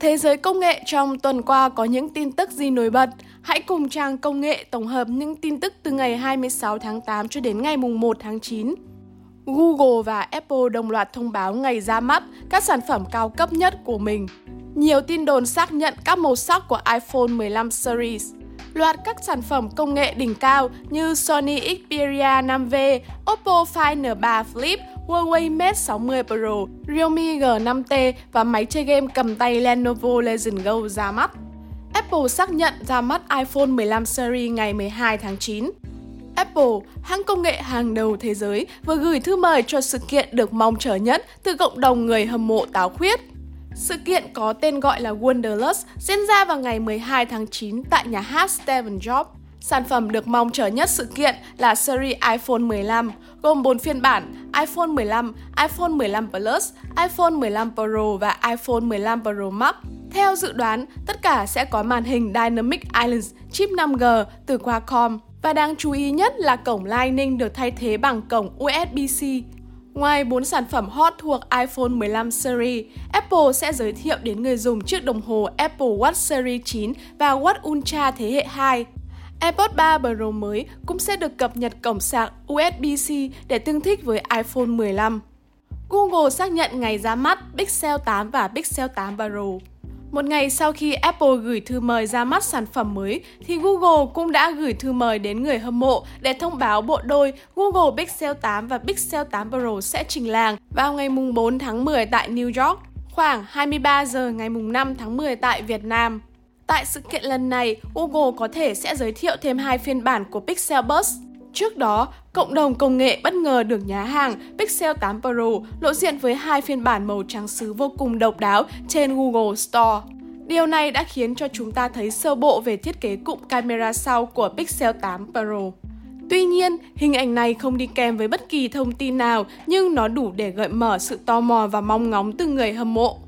Thế giới công nghệ trong tuần qua có những tin tức gì nổi bật? Hãy cùng trang công nghệ tổng hợp những tin tức từ ngày 26 tháng 8 cho đến ngày 1 tháng 9. Google và Apple đồng loạt thông báo ngày ra mắt các sản phẩm cao cấp nhất của mình. Nhiều tin đồn xác nhận các màu sắc của iPhone 15 series. Loạt các sản phẩm công nghệ đỉnh cao như Sony Xperia 5V, Oppo Find N3 Flip, Huawei Mate 60 Pro, Realme G5T và máy chơi game cầm tay Lenovo Legion Go ra mắt. Apple xác nhận ra mắt iPhone 15 series ngày 12 tháng 9. Apple, hãng công nghệ hàng đầu thế giới, vừa gửi thư mời cho sự kiện được mong chờ nhất từ cộng đồng người hâm mộ táo khuyết. Sự kiện có tên gọi là Wonderlust diễn ra vào ngày 12 tháng 9 tại nhà hát Steven Jobs. Sản phẩm được mong chờ nhất sự kiện là series iPhone 15, gồm 4 phiên bản iPhone 15, iPhone 15 Plus, iPhone 15 Pro và iPhone 15 Pro Max. Theo dự đoán, tất cả sẽ có màn hình Dynamic Islands chip 5G từ Qualcomm. Và đáng chú ý nhất là cổng Lightning được thay thế bằng cổng USB-C. Ngoài 4 sản phẩm hot thuộc iPhone 15 series, Apple sẽ giới thiệu đến người dùng chiếc đồng hồ Apple Watch Series 9 và Watch Ultra thế hệ 2. AirPods 3 Pro mới cũng sẽ được cập nhật cổng sạc USB-C để tương thích với iPhone 15. Google xác nhận ngày ra mắt Pixel 8 và Pixel 8 Pro. Một ngày sau khi Apple gửi thư mời ra mắt sản phẩm mới, thì Google cũng đã gửi thư mời đến người hâm mộ để thông báo bộ đôi Google Pixel 8 và Pixel 8 Pro sẽ trình làng vào ngày 4 tháng 10 tại New York, khoảng 23 giờ ngày 5 tháng 10 tại Việt Nam. Tại sự kiện lần này, Google có thể sẽ giới thiệu thêm hai phiên bản của Pixel Buds. Trước đó, cộng đồng công nghệ bất ngờ được nhá hàng Pixel 8 Pro lộ diện với hai phiên bản màu trắng sứ vô cùng độc đáo trên Google Store. Điều này đã khiến cho chúng ta thấy sơ bộ về thiết kế cụm camera sau của Pixel 8 Pro. Tuy nhiên, hình ảnh này không đi kèm với bất kỳ thông tin nào nhưng nó đủ để gợi mở sự tò mò và mong ngóng từ người hâm mộ.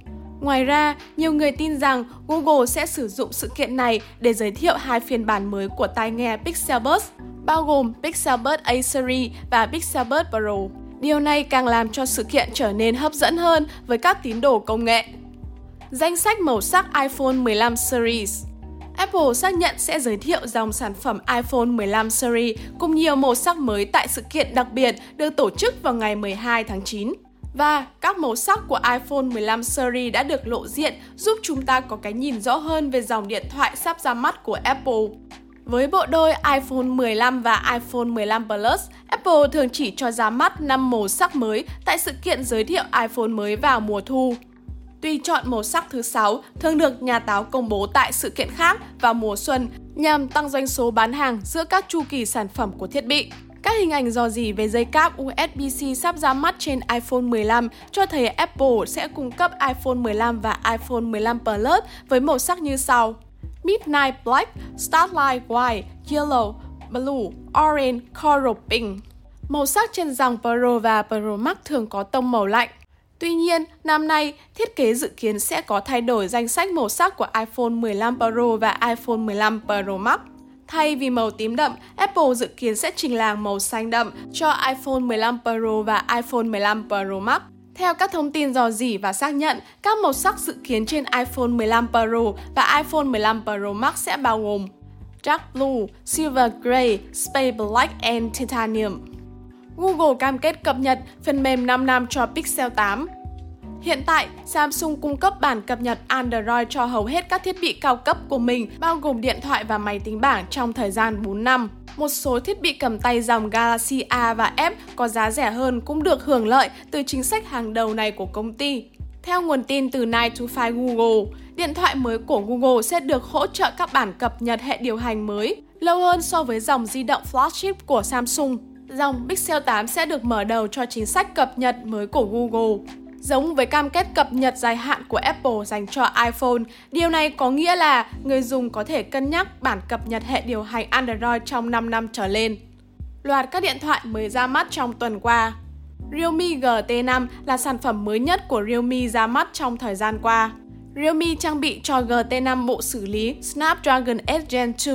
Ngoài ra, nhiều người tin rằng Google sẽ sử dụng sự kiện này để giới thiệu hai phiên bản mới của tai nghe Pixel Buds, bao gồm Pixel Buds A Series và Pixel Buds Pro. Điều này càng làm cho sự kiện trở nên hấp dẫn hơn với các tín đồ công nghệ. Danh sách màu sắc iPhone 15 series Apple xác nhận sẽ giới thiệu dòng sản phẩm iPhone 15 series cùng nhiều màu sắc mới tại sự kiện đặc biệt được tổ chức vào ngày 12 tháng 9. Và các màu sắc của iPhone 15 series đã được lộ diện giúp chúng ta có cái nhìn rõ hơn về dòng điện thoại sắp ra mắt của Apple. Với bộ đôi iPhone 15 và iPhone 15 Plus, Apple thường chỉ cho ra mắt 5 màu sắc mới tại sự kiện giới thiệu iPhone mới vào mùa thu. Tuy chọn màu sắc thứ 6 thường được nhà táo công bố tại sự kiện khác vào mùa xuân nhằm tăng doanh số bán hàng giữa các chu kỳ sản phẩm của thiết bị. Các hình ảnh dò dỉ về dây cáp USB-C sắp ra mắt trên iPhone 15 cho thấy Apple sẽ cung cấp iPhone 15 và iPhone 15 Plus với màu sắc như sau. Midnight Black, Starlight White, Yellow, Blue, Orange, Coral Pink. Màu sắc trên dòng Pro và Pro Max thường có tông màu lạnh. Tuy nhiên, năm nay, thiết kế dự kiến sẽ có thay đổi danh sách màu sắc của iPhone 15 Pro và iPhone 15 Pro Max. Thay vì màu tím đậm, Apple dự kiến sẽ trình làng màu xanh đậm cho iPhone 15 Pro và iPhone 15 Pro Max. Theo các thông tin dò dỉ và xác nhận, các màu sắc dự kiến trên iPhone 15 Pro và iPhone 15 Pro Max sẽ bao gồm Dark Blue, Silver Gray, Space Black and Titanium. Google cam kết cập nhật phần mềm 5 năm cho Pixel 8. Hiện tại, Samsung cung cấp bản cập nhật Android cho hầu hết các thiết bị cao cấp của mình, bao gồm điện thoại và máy tính bảng trong thời gian 4 năm. Một số thiết bị cầm tay dòng Galaxy A và F có giá rẻ hơn cũng được hưởng lợi từ chính sách hàng đầu này của công ty. Theo nguồn tin từ 9 to 5 Google, điện thoại mới của Google sẽ được hỗ trợ các bản cập nhật hệ điều hành mới, lâu hơn so với dòng di động flagship của Samsung. Dòng Pixel 8 sẽ được mở đầu cho chính sách cập nhật mới của Google. Giống với cam kết cập nhật dài hạn của Apple dành cho iPhone, điều này có nghĩa là người dùng có thể cân nhắc bản cập nhật hệ điều hành Android trong 5 năm trở lên. Loạt các điện thoại mới ra mắt trong tuần qua. Realme GT5 là sản phẩm mới nhất của Realme ra mắt trong thời gian qua. Realme trang bị cho GT5 bộ xử lý Snapdragon S Gen 2.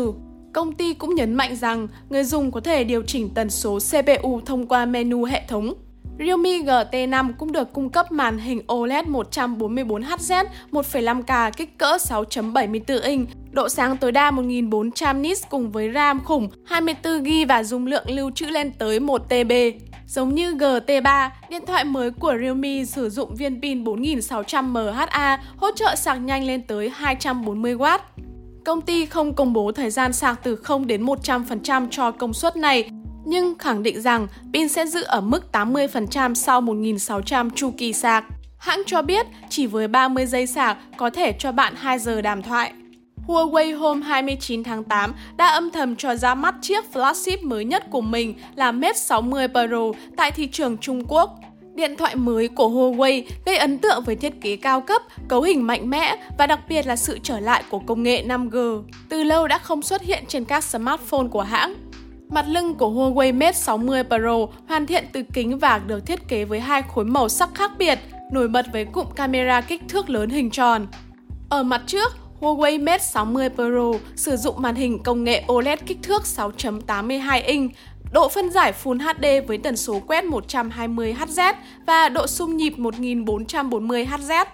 Công ty cũng nhấn mạnh rằng người dùng có thể điều chỉnh tần số CPU thông qua menu hệ thống Realme GT5 cũng được cung cấp màn hình OLED 144Hz 1,5K kích cỡ 6.74 inch, độ sáng tối đa 1400 nits cùng với RAM khủng 24GB và dung lượng lưu trữ lên tới 1TB. Giống như GT3, điện thoại mới của Realme sử dụng viên pin 4600 mAh hỗ trợ sạc nhanh lên tới 240W. Công ty không công bố thời gian sạc từ 0 đến 100% cho công suất này, nhưng khẳng định rằng pin sẽ giữ ở mức 80% sau 1.600 chu kỳ sạc. Hãng cho biết chỉ với 30 giây sạc có thể cho bạn 2 giờ đàm thoại. Huawei hôm 29 tháng 8 đã âm thầm cho ra mắt chiếc flagship mới nhất của mình là Mate 60 Pro tại thị trường Trung Quốc. Điện thoại mới của Huawei gây ấn tượng với thiết kế cao cấp, cấu hình mạnh mẽ và đặc biệt là sự trở lại của công nghệ 5G. Từ lâu đã không xuất hiện trên các smartphone của hãng. Mặt lưng của Huawei Mate 60 Pro hoàn thiện từ kính và được thiết kế với hai khối màu sắc khác biệt, nổi bật với cụm camera kích thước lớn hình tròn. Ở mặt trước, Huawei Mate 60 Pro sử dụng màn hình công nghệ OLED kích thước 6.82 inch, độ phân giải Full HD với tần số quét 120Hz và độ xung nhịp 1440Hz.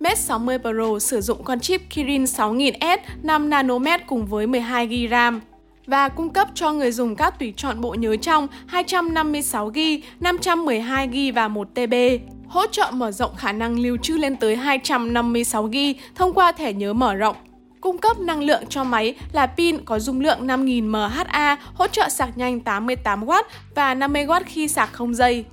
Mate 60 Pro sử dụng con chip Kirin 6000S 5 nanomet cùng với 12GB RAM và cung cấp cho người dùng các tùy chọn bộ nhớ trong 256GB, 512GB và 1TB. Hỗ trợ mở rộng khả năng lưu trữ lên tới 256GB thông qua thẻ nhớ mở rộng. Cung cấp năng lượng cho máy là pin có dung lượng 5000 mAh, hỗ trợ sạc nhanh 88W và 50W khi sạc không dây.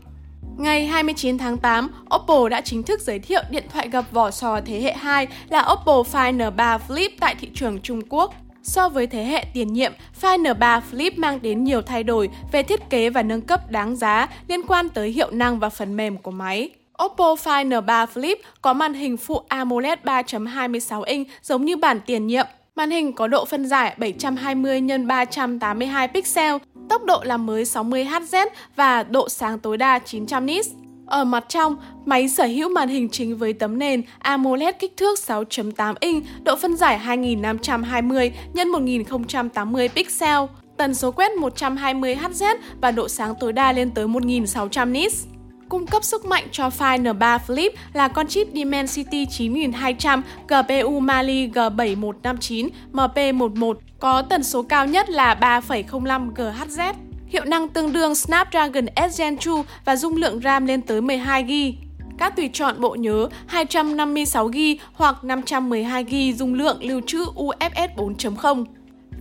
Ngày 29 tháng 8, Oppo đã chính thức giới thiệu điện thoại gập vỏ sò thế hệ 2 là Oppo Find N3 Flip tại thị trường Trung Quốc. So với thế hệ tiền nhiệm, Find N3 Flip mang đến nhiều thay đổi về thiết kế và nâng cấp đáng giá liên quan tới hiệu năng và phần mềm của máy. Oppo Find N3 Flip có màn hình Full AMOLED 3.26 inch giống như bản tiền nhiệm. Màn hình có độ phân giải 720 x 382 pixel, tốc độ làm mới 60 Hz và độ sáng tối đa 900 nits. Ở mặt trong, máy sở hữu màn hình chính với tấm nền AMOLED kích thước 6.8 inch, độ phân giải 2520 x 1080 pixel, tần số quét 120 Hz và độ sáng tối đa lên tới 1600 nits. Cung cấp sức mạnh cho file N3 Flip là con chip Dimensity 9200 GPU Mali G7159 MP11 có tần số cao nhất là 3,05 GHz. Hiệu năng tương đương Snapdragon S Gen 2 và dung lượng RAM lên tới 12GB. Các tùy chọn bộ nhớ 256GB hoặc 512GB dung lượng lưu trữ UFS 4.0.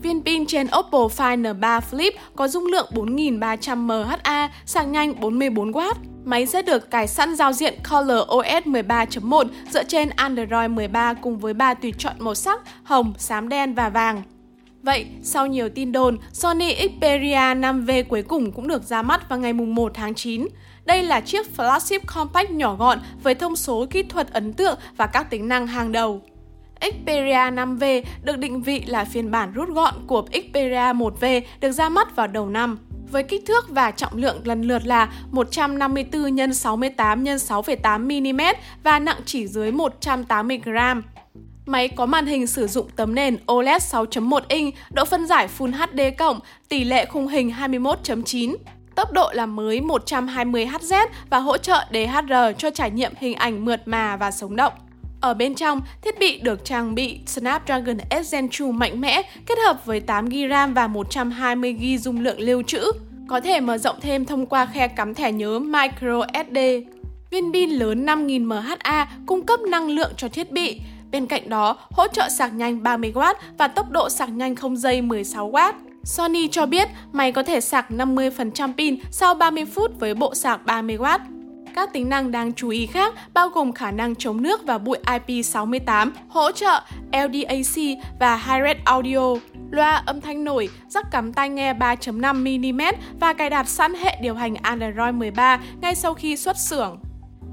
Viên pin trên Oppo Find N3 Flip có dung lượng 4300 mAh, sạc nhanh 44W. Máy sẽ được cài sẵn giao diện Color OS 13.1 dựa trên Android 13 cùng với ba tùy chọn màu sắc hồng, xám đen và vàng. Vậy, sau nhiều tin đồn, Sony Xperia 5V cuối cùng cũng được ra mắt vào ngày 1 tháng 9. Đây là chiếc flagship compact nhỏ gọn với thông số kỹ thuật ấn tượng và các tính năng hàng đầu. Xperia 5V được định vị là phiên bản rút gọn của Xperia 1V được ra mắt vào đầu năm. Với kích thước và trọng lượng lần lượt là 154 x 68 x 6,8 mm và nặng chỉ dưới 180 g. Máy có màn hình sử dụng tấm nền OLED 6.1 inch, độ phân giải Full HD+, tỷ lệ khung hình 21.9 tốc độ là mới 120Hz và hỗ trợ DHR cho trải nghiệm hình ảnh mượt mà và sống động. Ở bên trong, thiết bị được trang bị Snapdragon S Gen 2 mạnh mẽ kết hợp với 8GB RAM và 120GB dung lượng lưu trữ. Có thể mở rộng thêm thông qua khe cắm thẻ nhớ microSD. Viên pin lớn 5000 mAh cung cấp năng lượng cho thiết bị. Bên cạnh đó, hỗ trợ sạc nhanh 30W và tốc độ sạc nhanh không dây 16W. Sony cho biết máy có thể sạc 50% pin sau 30 phút với bộ sạc 30W. Các tính năng đáng chú ý khác bao gồm khả năng chống nước và bụi IP68, hỗ trợ LDAC và Hi-Res Audio, loa âm thanh nổi, rắc cắm tai nghe 3.5mm và cài đặt sẵn hệ điều hành Android 13 ngay sau khi xuất xưởng.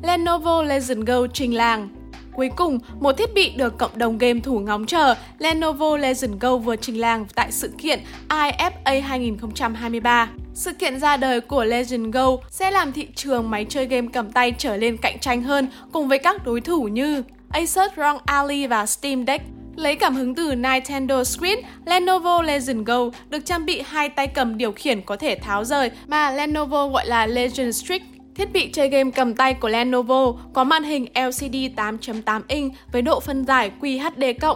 Lenovo Legion Go trình làng Cuối cùng, một thiết bị được cộng đồng game thủ ngóng chờ, Lenovo Legion Go vừa trình làng tại sự kiện IFA 2023. Sự kiện ra đời của Legend Go sẽ làm thị trường máy chơi game cầm tay trở lên cạnh tranh hơn cùng với các đối thủ như Acer ROG Ally và Steam Deck. Lấy cảm hứng từ Nintendo Switch, Lenovo Legend Go được trang bị hai tay cầm điều khiển có thể tháo rời mà Lenovo gọi là Legend Stick Thiết bị chơi game cầm tay của Lenovo có màn hình LCD 8.8 inch với độ phân giải QHD+,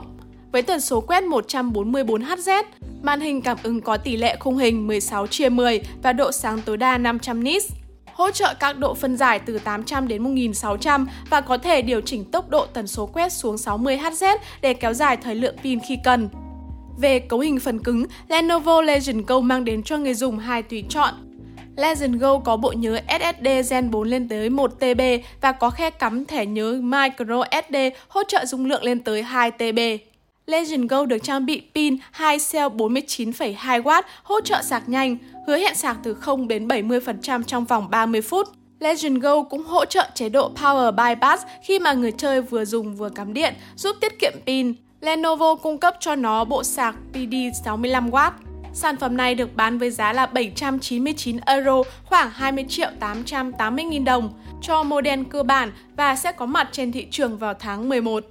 với tần số quét 144Hz, màn hình cảm ứng có tỷ lệ khung hình 16 chia 10 và độ sáng tối đa 500 nits hỗ trợ các độ phân giải từ 800 đến 1600 và có thể điều chỉnh tốc độ tần số quét xuống 60 Hz để kéo dài thời lượng pin khi cần. Về cấu hình phần cứng, Lenovo Legion Go mang đến cho người dùng hai tùy chọn. Legend Go có bộ nhớ SSD Gen 4 lên tới 1 TB và có khe cắm thẻ nhớ micro SD hỗ trợ dung lượng lên tới 2 TB. Legend Go được trang bị pin 2 cell 49,2W hỗ trợ sạc nhanh, hứa hẹn sạc từ 0 đến 70% trong vòng 30 phút. Legend Go cũng hỗ trợ chế độ Power Bypass khi mà người chơi vừa dùng vừa cắm điện, giúp tiết kiệm pin. Lenovo cung cấp cho nó bộ sạc PD 65W. Sản phẩm này được bán với giá là 799 euro, khoảng 20 triệu 880 nghìn đồng cho model cơ bản và sẽ có mặt trên thị trường vào tháng 11.